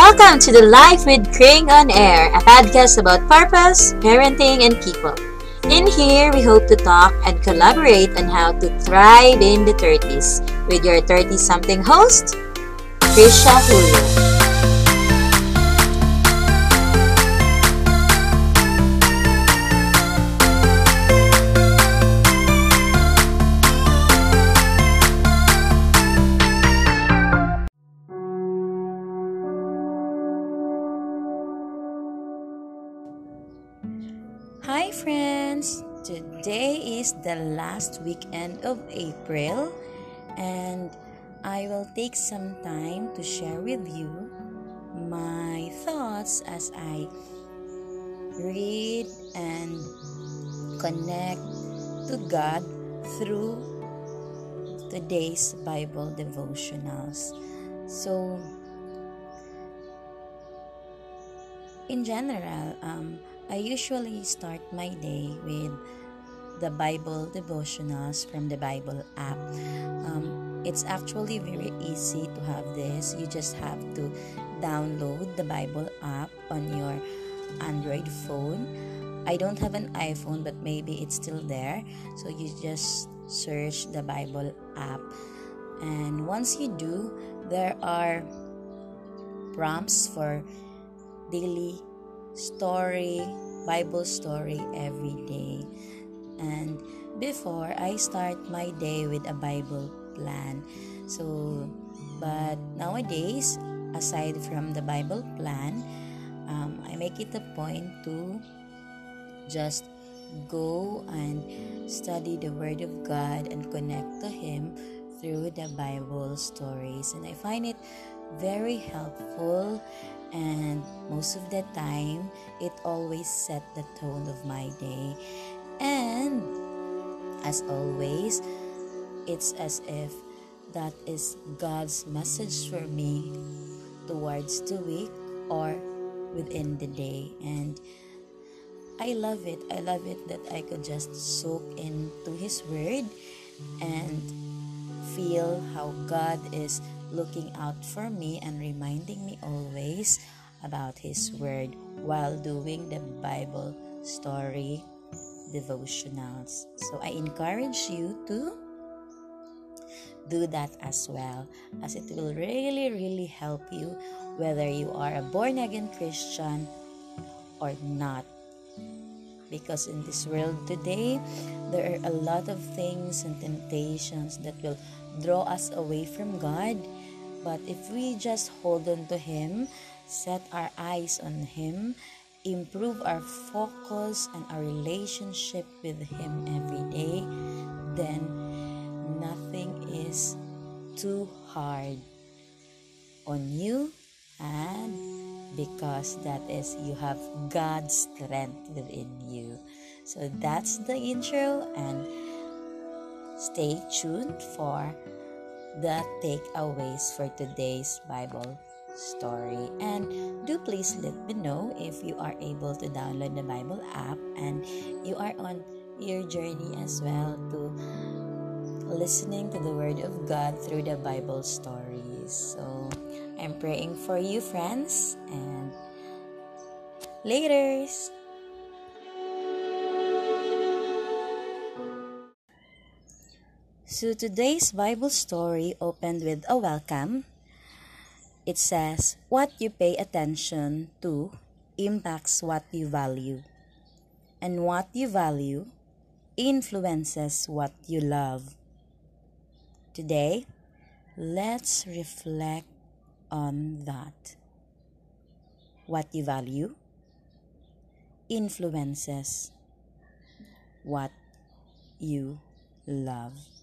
Welcome to the Life with Kring on Air, a podcast about purpose, parenting, and people. In here, we hope to talk and collaborate on how to thrive in the 30s with your 30 something host, Trisha Julio. The last weekend of April, and I will take some time to share with you my thoughts as I read and connect to God through today's Bible devotionals. So, in general, um, I usually start my day with the Bible devotionals from the Bible app. Um, it's actually very easy to have this. You just have to download the Bible app on your Android phone. I don't have an iPhone, but maybe it's still there. So you just search the Bible app. And once you do, there are prompts for daily story, Bible story every day. And before I start my day with a Bible plan. So, but nowadays, aside from the Bible plan, um, I make it a point to just go and study the Word of God and connect to Him through the Bible stories. And I find it very helpful and most of the time it always set the tone of my day and as always it's as if that is God's message for me towards the week or within the day. And I love it. I love it that I could just soak into his word and feel how God is looking out for me and reminding me always about His Word while doing the Bible story devotionals. So I encourage you to do that as well, as it will really, really help you whether you are a born again Christian or not. Because in this world today, there are a lot of things and temptations that will draw us away from God but if we just hold on to Him, set our eyes on Him, improve our focus and our relationship with Him every day, then nothing is too hard on you and because that is you have God's strength within you. So that's the intro and stay tuned for the takeaways for today's Bible story. And do please let me know if you are able to download the Bible app and you are on your journey as well to listening to the Word of God through the Bible stories. So I'm praying for you, friends, and laters. So today's Bible story opened with a welcome. It says, What you pay attention to impacts what you value, and what you value influences what you love. Today, let's reflect on that. What you value influences what you love.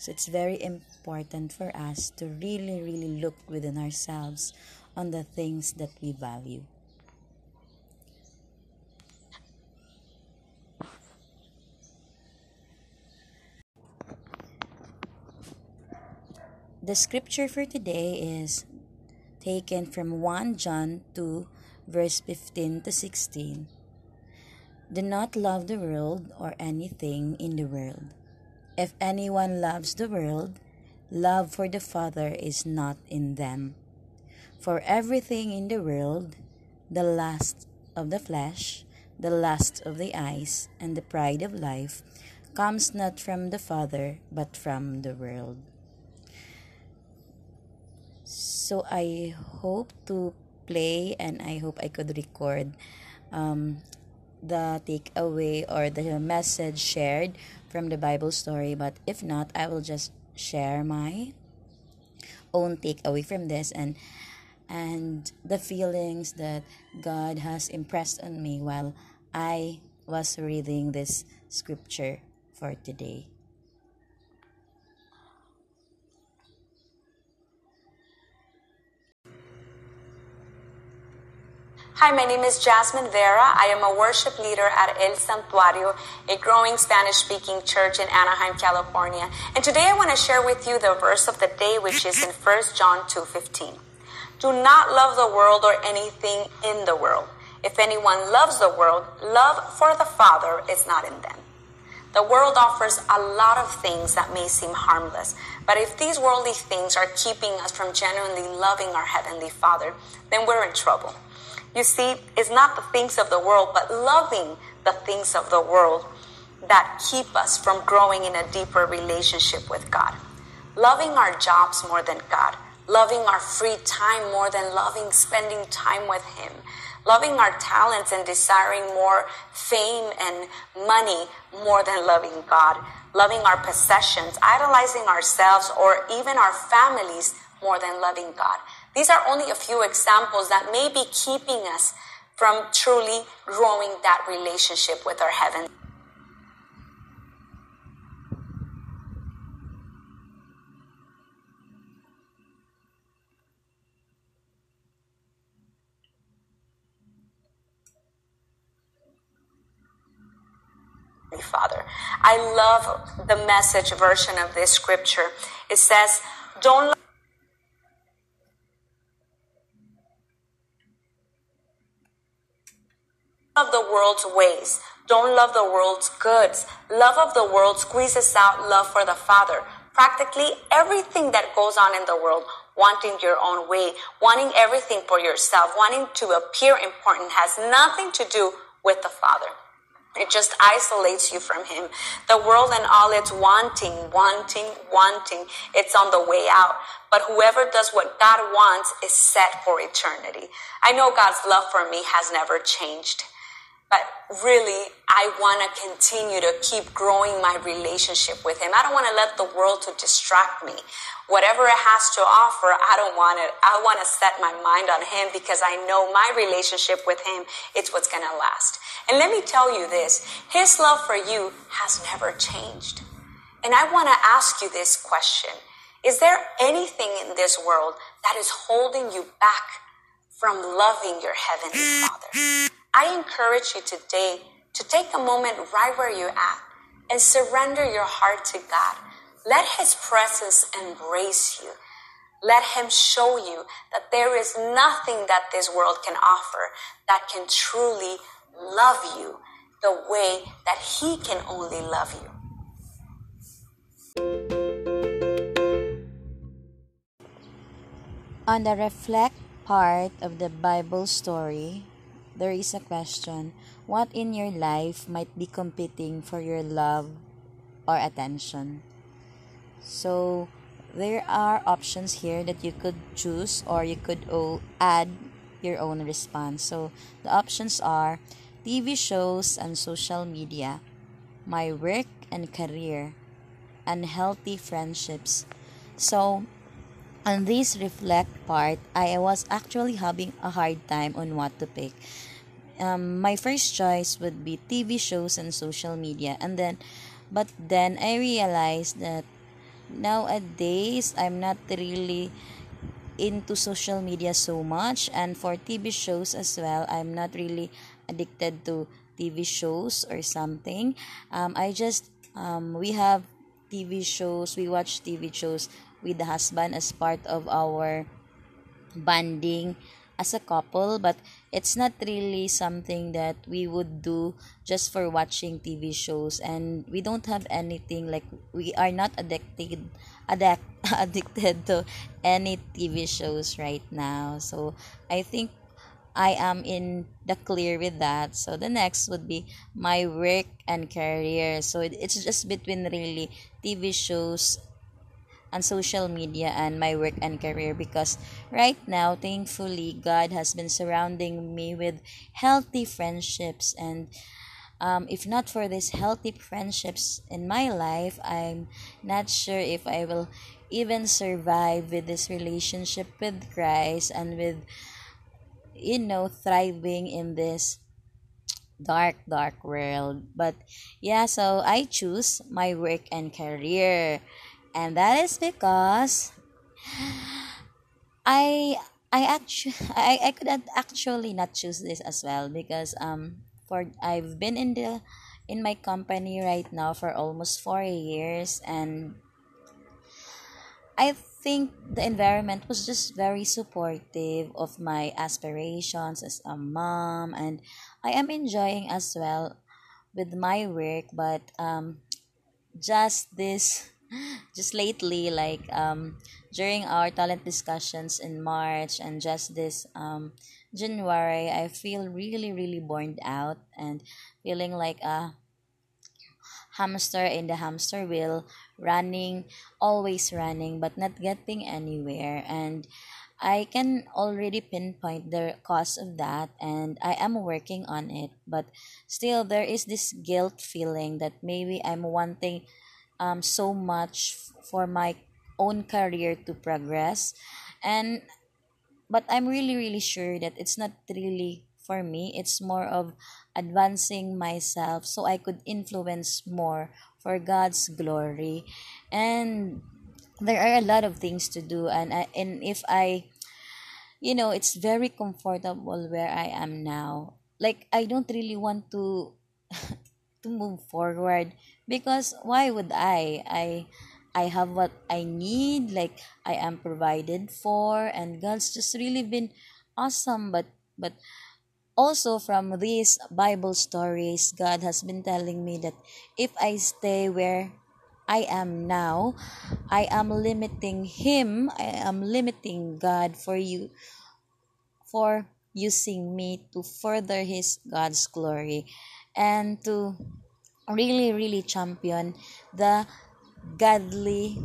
So it's very important for us to really, really look within ourselves on the things that we value. The scripture for today is taken from 1 John 2, verse 15 to 16. Do not love the world or anything in the world. If anyone loves the world, love for the Father is not in them. For everything in the world, the lust of the flesh, the lust of the eyes, and the pride of life, comes not from the Father, but from the world. So I hope to play and I hope I could record um, the takeaway or the message shared from the Bible story. But if not, I will just share my own takeaway from this and and the feelings that God has impressed on me while I was reading this scripture for today. Hi, my name is Jasmine Vera. I am a worship leader at El Santuario, a growing Spanish speaking church in Anaheim, California. And today I want to share with you the verse of the day, which is in 1 John 2.15. Do not love the world or anything in the world. If anyone loves the world, love for the Father is not in them. The world offers a lot of things that may seem harmless, but if these worldly things are keeping us from genuinely loving our Heavenly Father, then we're in trouble. You see, it's not the things of the world, but loving the things of the world that keep us from growing in a deeper relationship with God. Loving our jobs more than God, loving our free time more than loving spending time with Him, loving our talents and desiring more fame and money more than loving God, loving our possessions, idolizing ourselves or even our families more than loving God. These are only a few examples that may be keeping us from truly growing that relationship with our heaven. Father. I love the message version of this scripture. It says, Don't love the world's ways. Don't love the world's goods. Love of the world squeezes out love for the Father. Practically everything that goes on in the world, wanting your own way, wanting everything for yourself, wanting to appear important has nothing to do with the Father. It just isolates you from Him. The world and all its wanting, wanting, wanting, it's on the way out. But whoever does what God wants is set for eternity. I know God's love for me has never changed. But really, I want to continue to keep growing my relationship with Him. I don't want to let the world to distract me. Whatever it has to offer, I don't want it. I want to set my mind on Him because I know my relationship with Him, it's what's going to last. And let me tell you this, His love for you has never changed. And I want to ask you this question. Is there anything in this world that is holding you back from loving your Heavenly Father? I encourage you today to take a moment right where you're at and surrender your heart to God. Let His presence embrace you. Let Him show you that there is nothing that this world can offer that can truly love you the way that He can only love you. On the reflect part of the Bible story, there is a question what in your life might be competing for your love or attention? So, there are options here that you could choose or you could add your own response. So, the options are TV shows and social media, my work and career, and healthy friendships. So, on this reflect part, I was actually having a hard time on what to pick um, my first choice would be TV shows and social media. And then, but then I realized that nowadays I'm not really into social media so much. And for TV shows as well, I'm not really addicted to TV shows or something. Um, I just, um, we have TV shows, we watch TV shows with the husband as part of our bonding as a couple but it's not really something that we would do just for watching tv shows and we don't have anything like we are not addicted addict, addicted to any tv shows right now so i think I am in the clear with that. So the next would be my work and career. So it, it's just between really TV shows and social media and my work and career because right now thankfully god has been surrounding me with healthy friendships. And um, if not for these healthy friendships in my life i'm not sure if i will even survive with this relationship with christ and with you know thriving in this dark dark world. But yeah so i choose my work and career and that is because I I actually I, I could actually not choose this as well because um for I've been in the in my company right now for almost four years and I think the environment was just very supportive of my aspirations as a mom and I am enjoying as well with my work but um just this just lately like um during our talent discussions in march and just this um january i feel really really burned out and feeling like a hamster in the hamster wheel running always running but not getting anywhere. And I can already pinpoint the cause of that and I am working on it but still there is this guilt feeling that maybe I'm wanting um, so much for my own career to progress. And but i'm really really sure that it's not really for me. It's more of advancing myself so i could influence more for god's glory. And there are a lot of things to do. And I, and if i you know it's very comfortable where i am now. Like i don't really want to to move forward because why would I? I I have what I need like I am provided for and God's just really been awesome. But but also from these Bible stories God has been telling me that if I stay where I am now I am limiting him I am limiting God for you for using me to further his God's glory and to really really champion the godly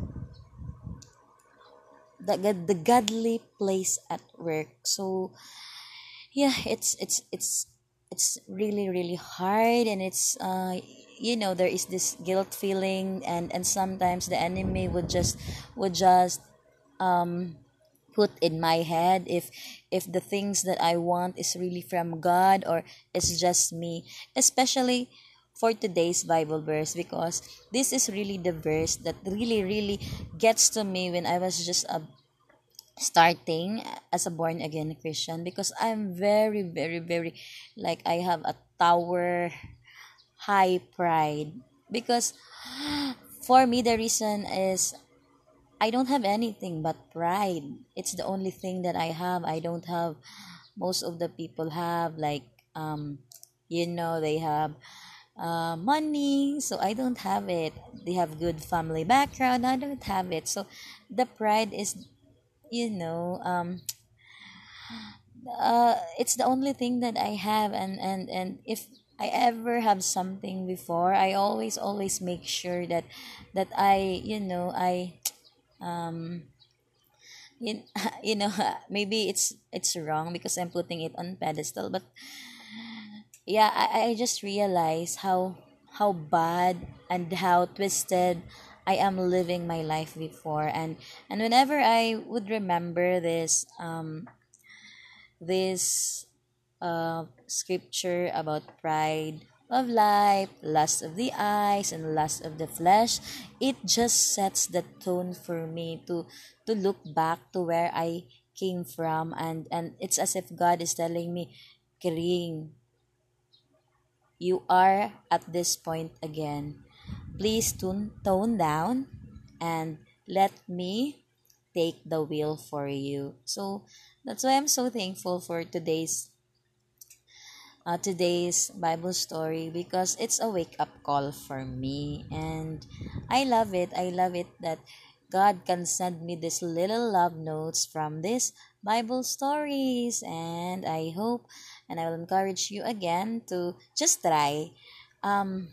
the, the godly place at work. So yeah it's it's it's it's really really hard and it's uh you know there is this guilt feeling and and sometimes the enemy would just would just um put in my head if if the things that i want is really from god or it's just me especially for today's bible verse because this is really the verse that really really gets to me when i was just a starting as a born again christian because i'm very very very like i have a tower high pride. Because for me the reason is I don't have anything but pride. It's the only thing that I have. I don't have most of the people have like um you know they have uh, money so i don't have it they have good family background i don't have it so the pride is you know um uh it's the only thing that i have and and and if i ever have something before i always always make sure that that i you know i um you, you know maybe it's it's wrong because i'm putting it on pedestal but yeah i, I just realize how how bad and how twisted i am living my life before. And and whenever i would remember this um this uh scripture about pride of life, lust of the eyes, and lust of the flesh, it just sets the tone for me to to look back to where I came from and and it's as if God is telling me, Kiring, you are at this point again. Please tune tone down and let me take the wheel for you. So that's why I'm so thankful for today's uh, today's Bible story because it's a wake up call for me and I love it. I love it that God can send me these little love notes from these Bible stories and I hope and I will encourage you again to just try. Um,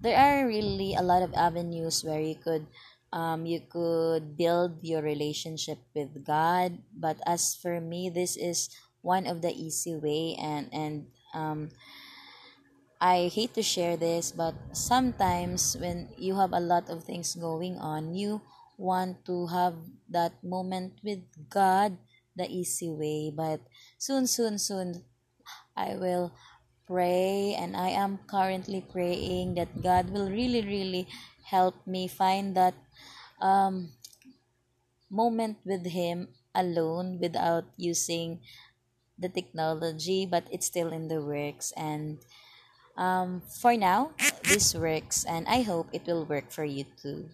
there are really a lot of avenues where you could um, you could build your relationship with God. But as for me, this is one of the easy way and and um, I hate to share this, but sometimes when you have a lot of things going on, you want to have that moment with God the easy way. But soon, soon, soon, I will pray, and I am currently praying that God will really, really help me find that um, moment with Him alone without using the technology, but it's still in the works. And um, for now, this works, and I hope it will work for you too.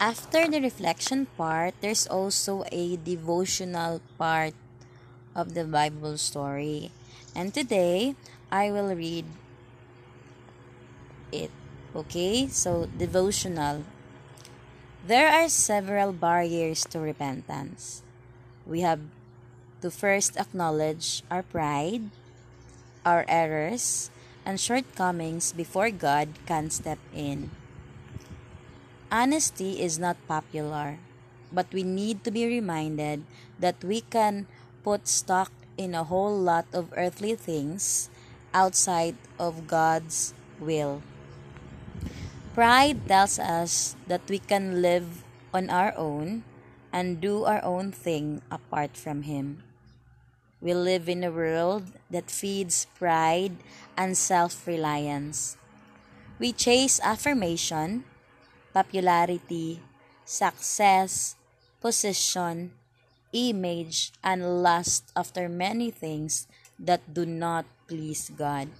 After the reflection part, there's also a devotional part of the Bible story. And today, I will read it. Okay, so devotional. There are several barriers to repentance. We have to first acknowledge our pride, our errors, and shortcomings before God can step in. Honesty is not popular, but we need to be reminded that we can put stock in a whole lot of earthly things outside of God's will. Pride tells us that we can live on our own and do our own thing apart from Him. We live in a world that feeds pride and self reliance. We chase affirmation, popularity, success, position, image, and lust after many things that do not please God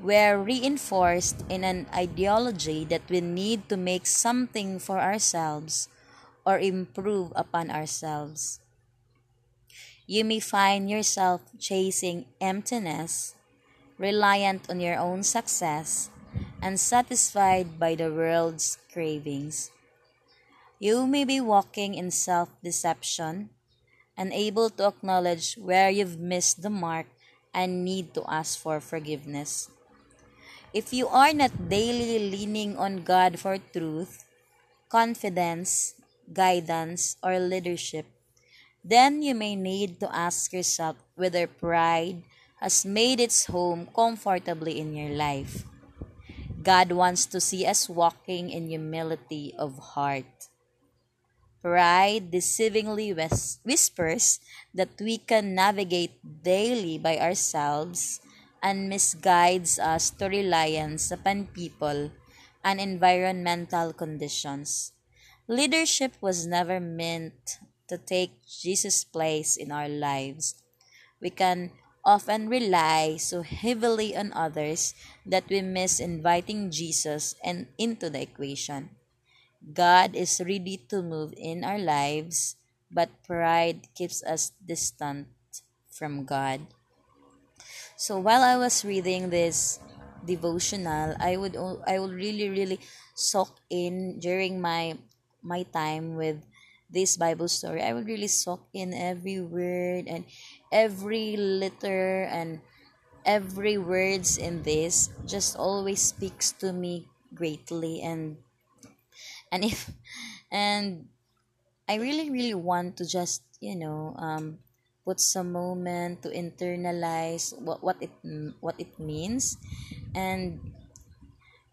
we're reinforced in an ideology that we need to make something for ourselves or improve upon ourselves. You may find yourself chasing emptiness, reliant on your own success, and satisfied by the world's cravings. You may be walking in self deception, unable to acknowledge where you've missed the mark and need to ask for forgiveness. If you are not daily leaning on God for truth, confidence, guidance, or leadership, then you may need to ask yourself whether pride has made its home comfortably in your life. God wants to see us walking in humility of heart. Pride deceivingly whispers that we can navigate daily by ourselves and misguides us to reliance upon people and environmental conditions. Leadership was never meant to take Jesus' place in our lives. We can often rely so heavily on others that we miss inviting Jesus and into the equation. God is ready to move in our lives, but pride keeps us distant from God. So while I was reading this devotional, I would I would really really soak in during my my time with this Bible story. I would really soak in every word and every letter and every words in this just always speaks to me greatly and and if and I really really want to just you know um put some moment to internalize what, what it what it means and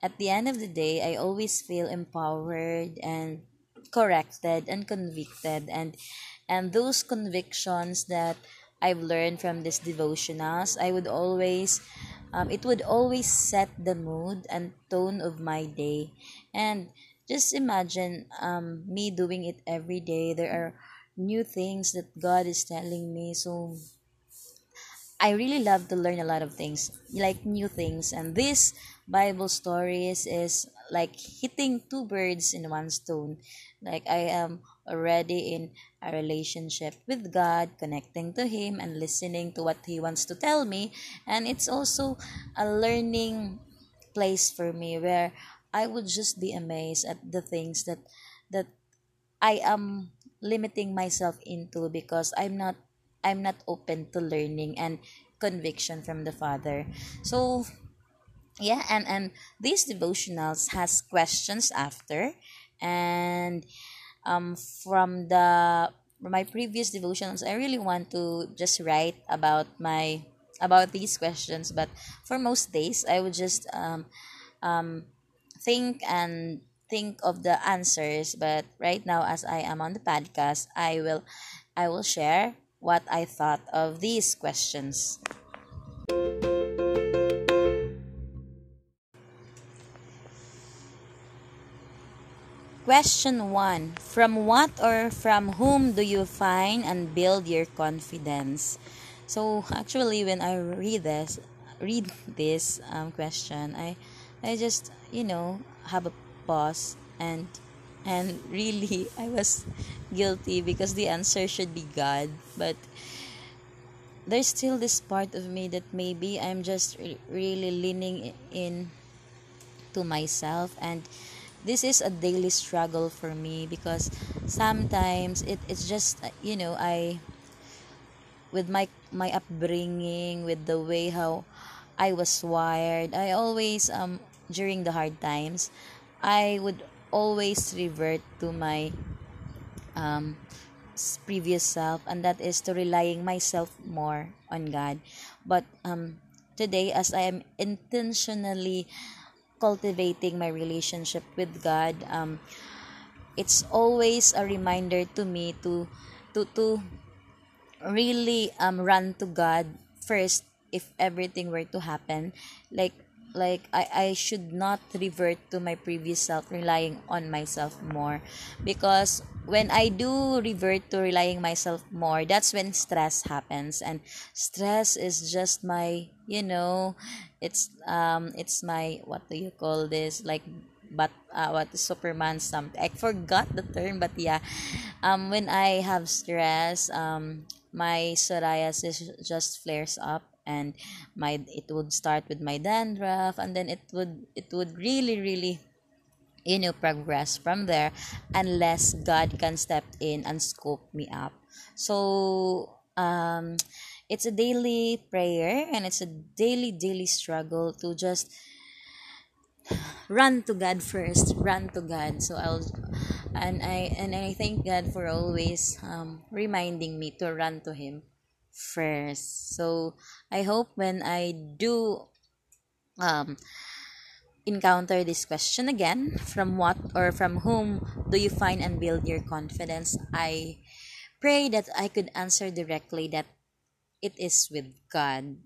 at the end of the day i always feel empowered and corrected and convicted and and those convictions that i've learned from these devotionals i would always um, it would always set the mood and tone of my day and just imagine um, me doing it every day there are new things that God is telling me. So I really love to learn a lot of things, like new things. And this Bible stories is like hitting two birds in one stone. Like I am already in a relationship with God, connecting to Him and listening to what He wants to tell me. And it's also a learning place for me where I would just be amazed at the things that that I am limiting myself into because I'm not I'm not open to learning and conviction from the Father. So yeah and and these devotionals has questions after and um from the from my previous devotionals i really want to just write about my about these questions but for most days i would just um um think and think of the answers but right now as i am on the podcast i will i will share what i thought of these questions Question 1. From what or from whom do you find and build your confidence? So actually when I read this read this um, question, I I just, you know, have a pause and and really I was guilty because the answer should be God, but there's still this part of me that maybe I'm just re- really leaning in to myself and this is a daily struggle for me because sometimes it, it's just uh, you know i with my my upbringing with the way how i was wired i always um during the hard times i would always revert to my um previous self and that is to relying myself more on god. But um today as i am intentionally cultivating my relationship with God, um, it's always a reminder to me to to to really um run to God first if everything were to happen. Like like I, I should not revert to my previous self relying on myself more. Because when I do revert to relying myself more that's when stress happens. And stress is just my you know it's um it's my what do you call this? Like but uh, what superman something i forgot the term but yeah. Um when i have stress um my psoriasis just flares up and my it would start with my dandruff and then it would it would really really you know progress from there unless god can step in and scoop me up. So um it's a daily prayer and it's a daily daily struggle to just run to god first run to god. So i'll and i and i thank god for always um, reminding me to run to him first. So I hope when I do um encounter this question again, from what or from whom do you find and build your confidence? I pray that I could answer directly that it is with God.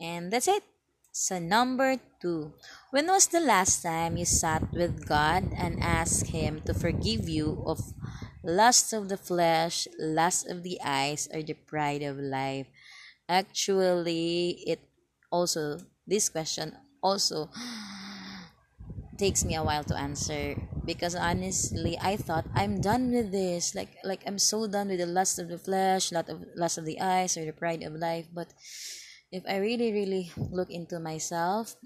And that's it. So, number two, when was the last time you sat with God and asked Him to forgive you of lust of the flesh, lust of the eyes, or the pride of life? Actually, it also, this question also takes me a while to answer because honestly i thought i'm done with this like like i'm so done with the lust of the flesh lust of lust of the eyes or the pride of life but if I really, really look into myself,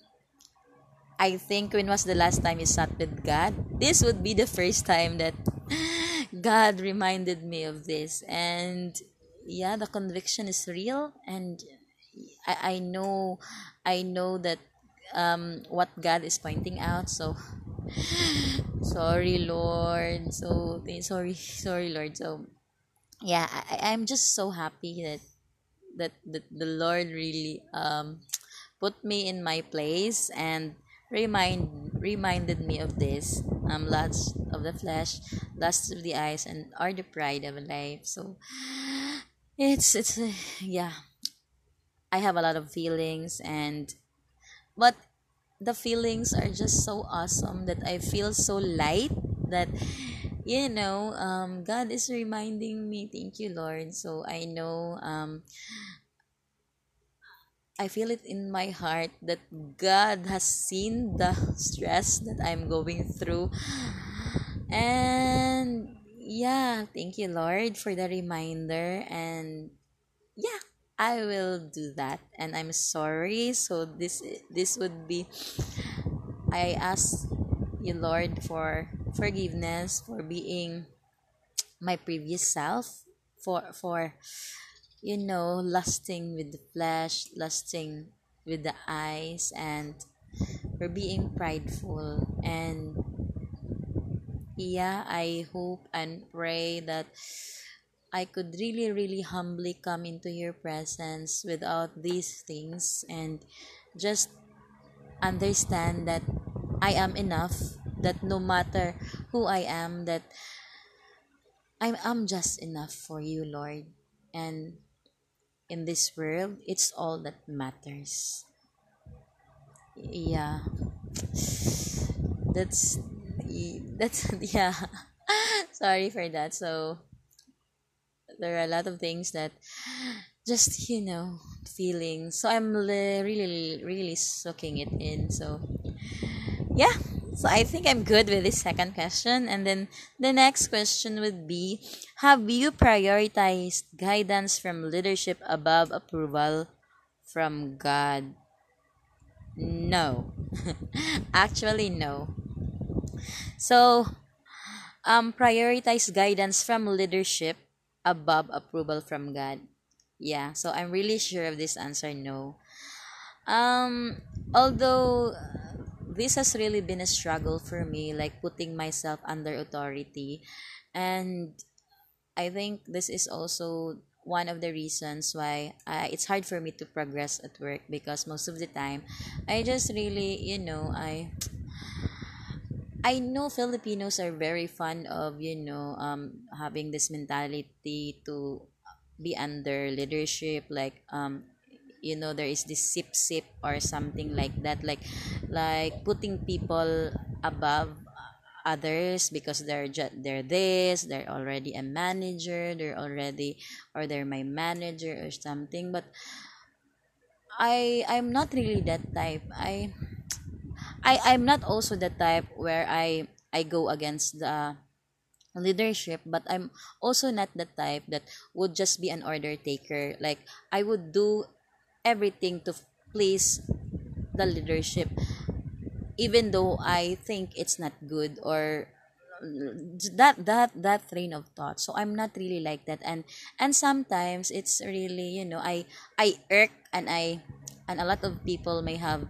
I think when was the last time you sat with God? This would be the first time that God reminded me of this. And yeah, the conviction is real and I, I know I know that um what God is pointing out. So sorry Lord. So sorry sorry Lord. So yeah, I, I'm just so happy that that, that the Lord really um, put me in my place and remind reminded me of this um lust of the flesh lust of the eyes and are the pride of life. So it's it's uh, yeah. I have a lot of feelings and but the feelings are just so awesome that i feel so light that you know um god is reminding me thank you lord. So i know um I feel it in my heart that God has seen the stress that I'm going through. And yeah, thank you, Lord, for the reminder. And yeah, I will do that. And I'm sorry. So this this would be I ask you, Lord, for forgiveness for being my previous self, for for you know, lusting with the flesh, lusting with the eyes, and for being prideful. And yeah, I hope and pray that I could really, really humbly come into your presence without these things and just understand that I am enough, that no matter who I am, that I am just enough for you, Lord. And in this world, it's all that matters. Yeah. That's that's yeah. Sorry for that. So there are a lot of things that just you know feelings so i'm really really soaking it in so yeah so i think i'm good with this second question. And then the next question would be have you prioritized guidance from leadership above approval from god? No. Actually no. So um prioritize guidance from leadership above approval from god. Yeah so i'm really sure of this answer no. Um although this has really been a struggle for me like putting myself under authority. And i think this is also one of the reasons why uh, it's hard for me to progress at work because most of the time i just really you know i I know Filipinos are very fond of you know um having this mentality to be under leadership like um you know there is this sip sip or something like that. Like like putting people above others because they're just they're this they're already a manager they're already or they're my manager or something. But i i'm not really that type. I I I'm not also the type where I I go against the leadership but I'm also not the type that would just be an order taker. Like I would do everything to please the leadership even though I think it's not good or that that that train of thought. So i'm not really like that. And and sometimes it's really you know i i irk and i and a lot of people may have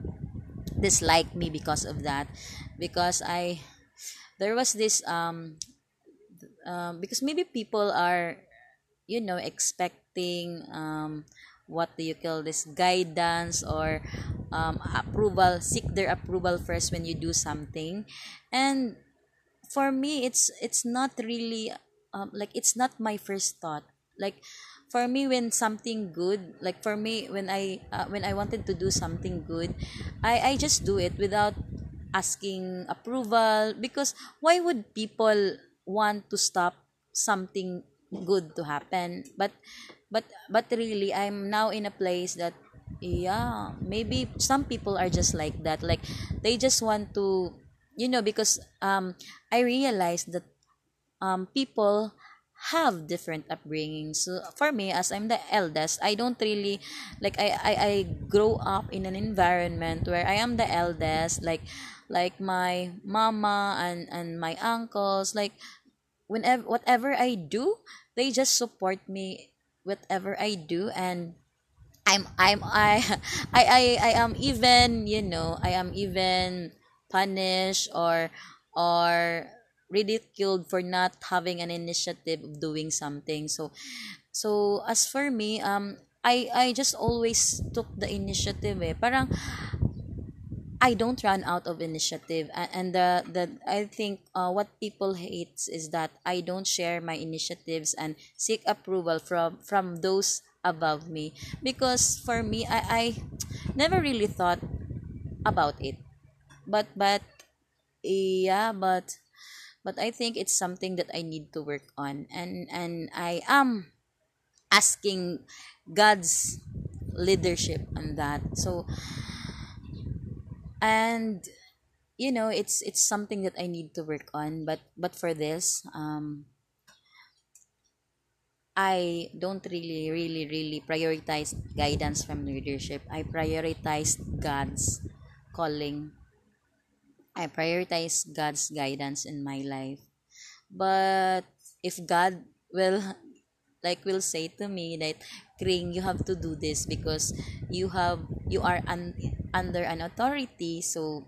disliked me because of that. Because I there was this um um because maybe people are you know expecting um what do you call this guidance or um, approval seek their approval first when you do something. And for me it's it's not really um, like it's not my first thought. Like for me when something good like for me when i uh, when i wanted to do something good i i just do it without asking approval because why would people want to stop something good to happen? But but but really i'm now in a place that yeah maybe some people are just like that like they just want to you know because um i realized that um people have different upbringings. So for me, as I'm the eldest, I don't really like I, I, I grow up in an environment where I am the eldest, like like my mama and, and my uncles, like whenever whatever I do, they just support me whatever I do and I'm I'm I I I, I am even, you know, I am even punished or or ridiculed for not having an initiative of doing something so so as for me um I I just always took the initiative eh. Parang I don't run out of initiative and, the the I think uh, what people hates is that I don't share my initiatives and seek approval from from those above me. Because for me I, I never really thought about it. But but yeah but but I think it's something that I need to work on. And and I am asking God's leadership on that. So and you know it's it's something that I need to work on but but for this um I don't really, really, really prioritize guidance from leadership. I prioritize God's calling. I prioritize God's guidance in my life. But if God will like will say to me that Kring, you have to do this because you have you are un, under an authority, so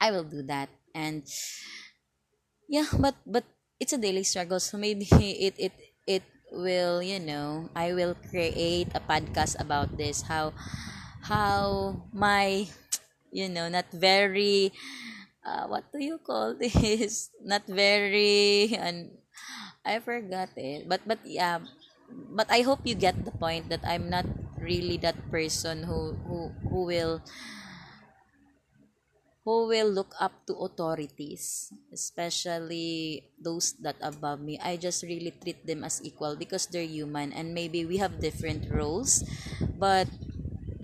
I will do that. And yeah, but but it's a daily struggle. So maybe it it it will you know I will create a podcast about this how how my you know not very uh, what do you call this not very and I forgot it but but yeah but I hope you get the point that I'm not really that person who who who will who will look up to authorities, especially those that above me. I just really treat them as equal because they're human and maybe we have different roles, but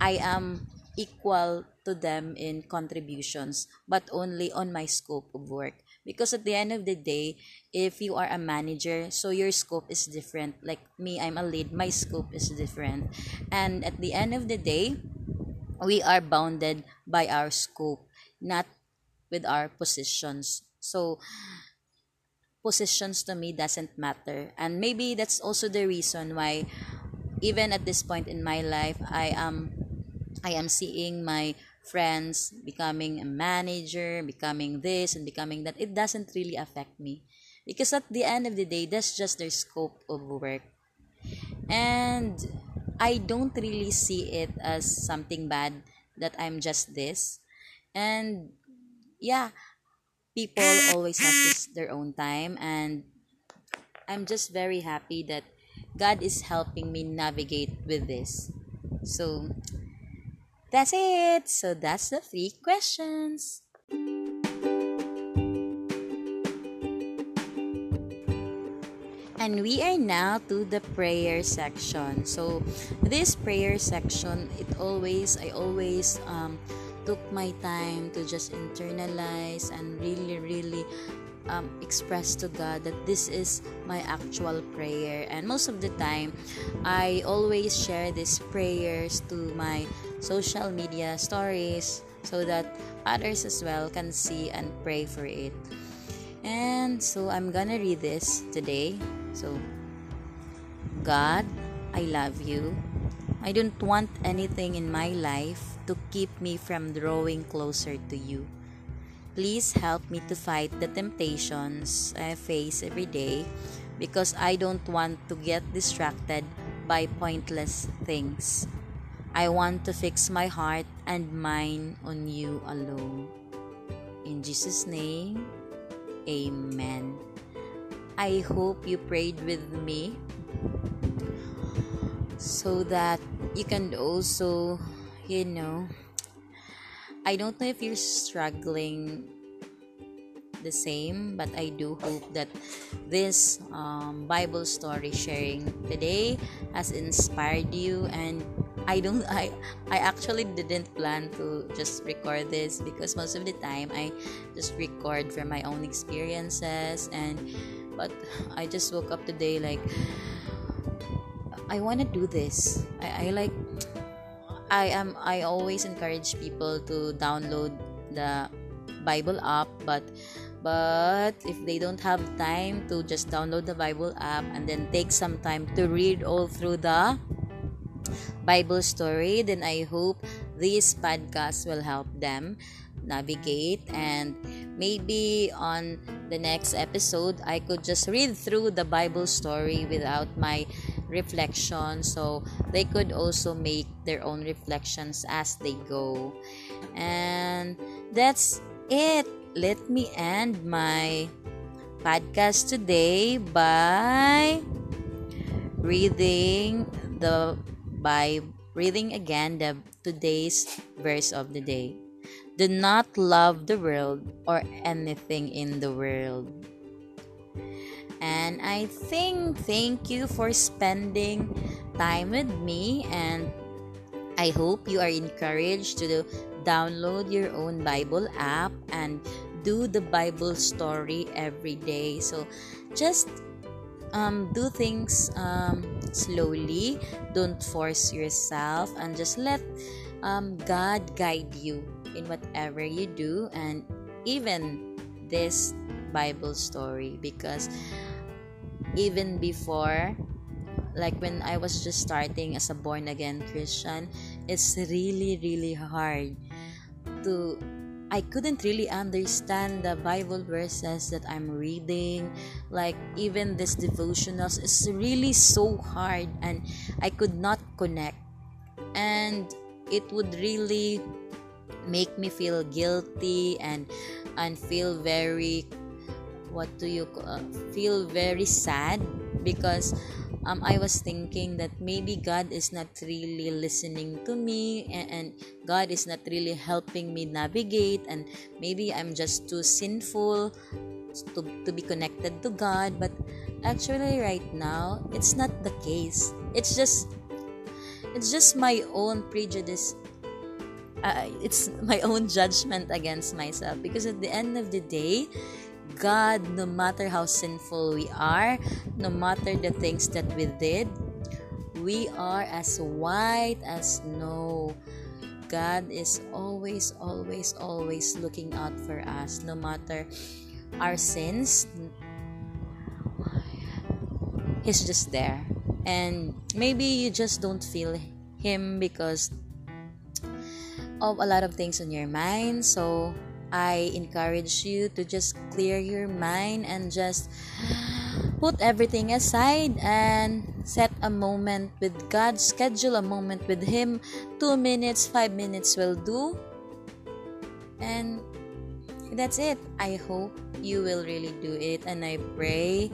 I am equal to them in contributions, but only on my scope of work. Because at the end of the day, if you are a manager, so your scope is different. Like me, I'm a lead, my scope is different. And at the end of the day, we are bounded by our scope not with our positions. So positions to me doesn't matter. And maybe that's also the reason why even at this point in my life I am I am seeing my friends becoming a manager, becoming this and becoming that. It doesn't really affect me. Because at the end of the day, that's just their scope of work. And I don't really see it as something bad that I'm just this. And yeah people always have this their own time. And i'm just very happy that god is helping me navigate with this. So that's it. So that's the three questions and we are now to the prayer section so this prayer section it always i always um took my time to just internalize and really, really um, express to God that this is my actual prayer. And most of the time, I always share these prayers to my social media stories so that others as well can see and pray for it. And so I'm gonna read this today. So, God, I love you. I don't want anything in my life to keep me from drawing closer to you. Please help me to fight the temptations I face every day because I don't want to get distracted by pointless things. I want to fix my heart and mind on you alone. In Jesus' name, Amen. I hope you prayed with me so that you can also you know, I don't know if you're struggling the same, but I do hope that this um, Bible story sharing today has inspired you. And I don't I I actually didn't plan to just record this because most of the time I just record from my own experiences and but I just woke up today like I want to do this. I, I like I am I always encourage people to download the Bible app but but if they don't have time to just download the Bible app and then take some time to read all through the Bible story then I hope this podcast will help them navigate and maybe on the next episode I could just read through the Bible story without my reflection. So they could also make their own reflections as they go. And that's it. Let me end my podcast today by reading the by reading again the today's verse of the day do not love the world or anything in the world. And I think thank you for spending time with me and I hope you are encouraged to download your own Bible app and do the Bible story every day. So just um, do things um, slowly. Don't force yourself and just let um, god guide you in whatever you do and even this bible story because even before like when i was just starting as a born again christian it's really really hard to I couldn't really understand the Bible verses that I'm reading. Like, even this devotionals is really so hard and I could not connect. And it would really make me feel guilty and and feel very what do you uh, feel very sad because um, I was thinking that maybe God is not really listening to me and, and, God is not really helping me navigate, and maybe I'm just too sinful to, to be connected to God. But actually, right now, it's not the case. It's just it's just my own prejudice uh, it's my own judgment against myself because at the end of the day God, no matter how sinful we are, no matter the things that we did, we are as white as snow. God is always, always, always looking out for us, no matter our sins. He's just there. And maybe you just don't feel Him because of a lot of things on your mind. So I encourage you to just clear your mind and just put everything aside and set a moment with God, schedule a moment with Him. Two minutes, five minutes will do. And that's it. I hope you will really do it. And I pray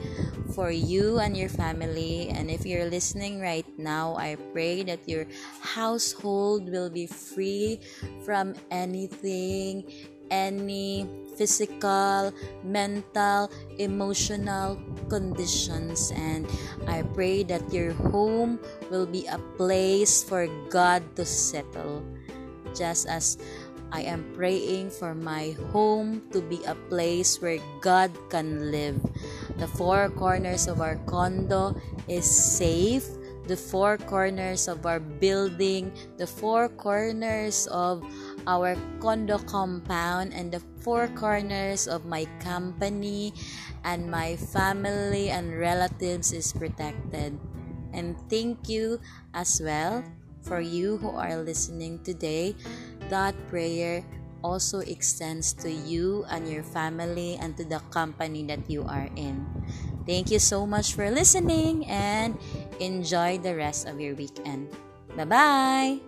for you and your family. And if you're listening right now, I pray that your household will be free from anything any physical, mental, emotional conditions. And I pray that your home will be a place for God to settle. Just as I am praying for my home to be a place where God can live. The four corners of our condo is safe. The four corners of our building, the four corners of our condo compound and the four corners of my company and my family and relatives is protected. And thank you as well for you who are listening today. That prayer also extends to you and your family and to the company that you are in. Thank you so much for listening and enjoy the rest of your weekend. Bye bye.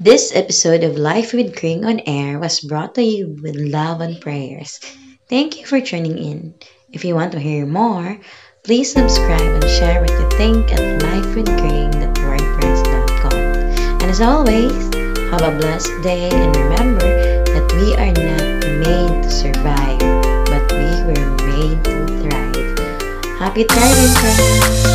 This episode of Life with Kring on Air was brought to you with love and prayers. Thank you for tuning in. If you want to hear more, please subscribe and share what you think at lifewithkring.wordpress.com. And as always, have a blessed day and remember that we are not made to survive, but we were made to thrive. Happy thriving, friends!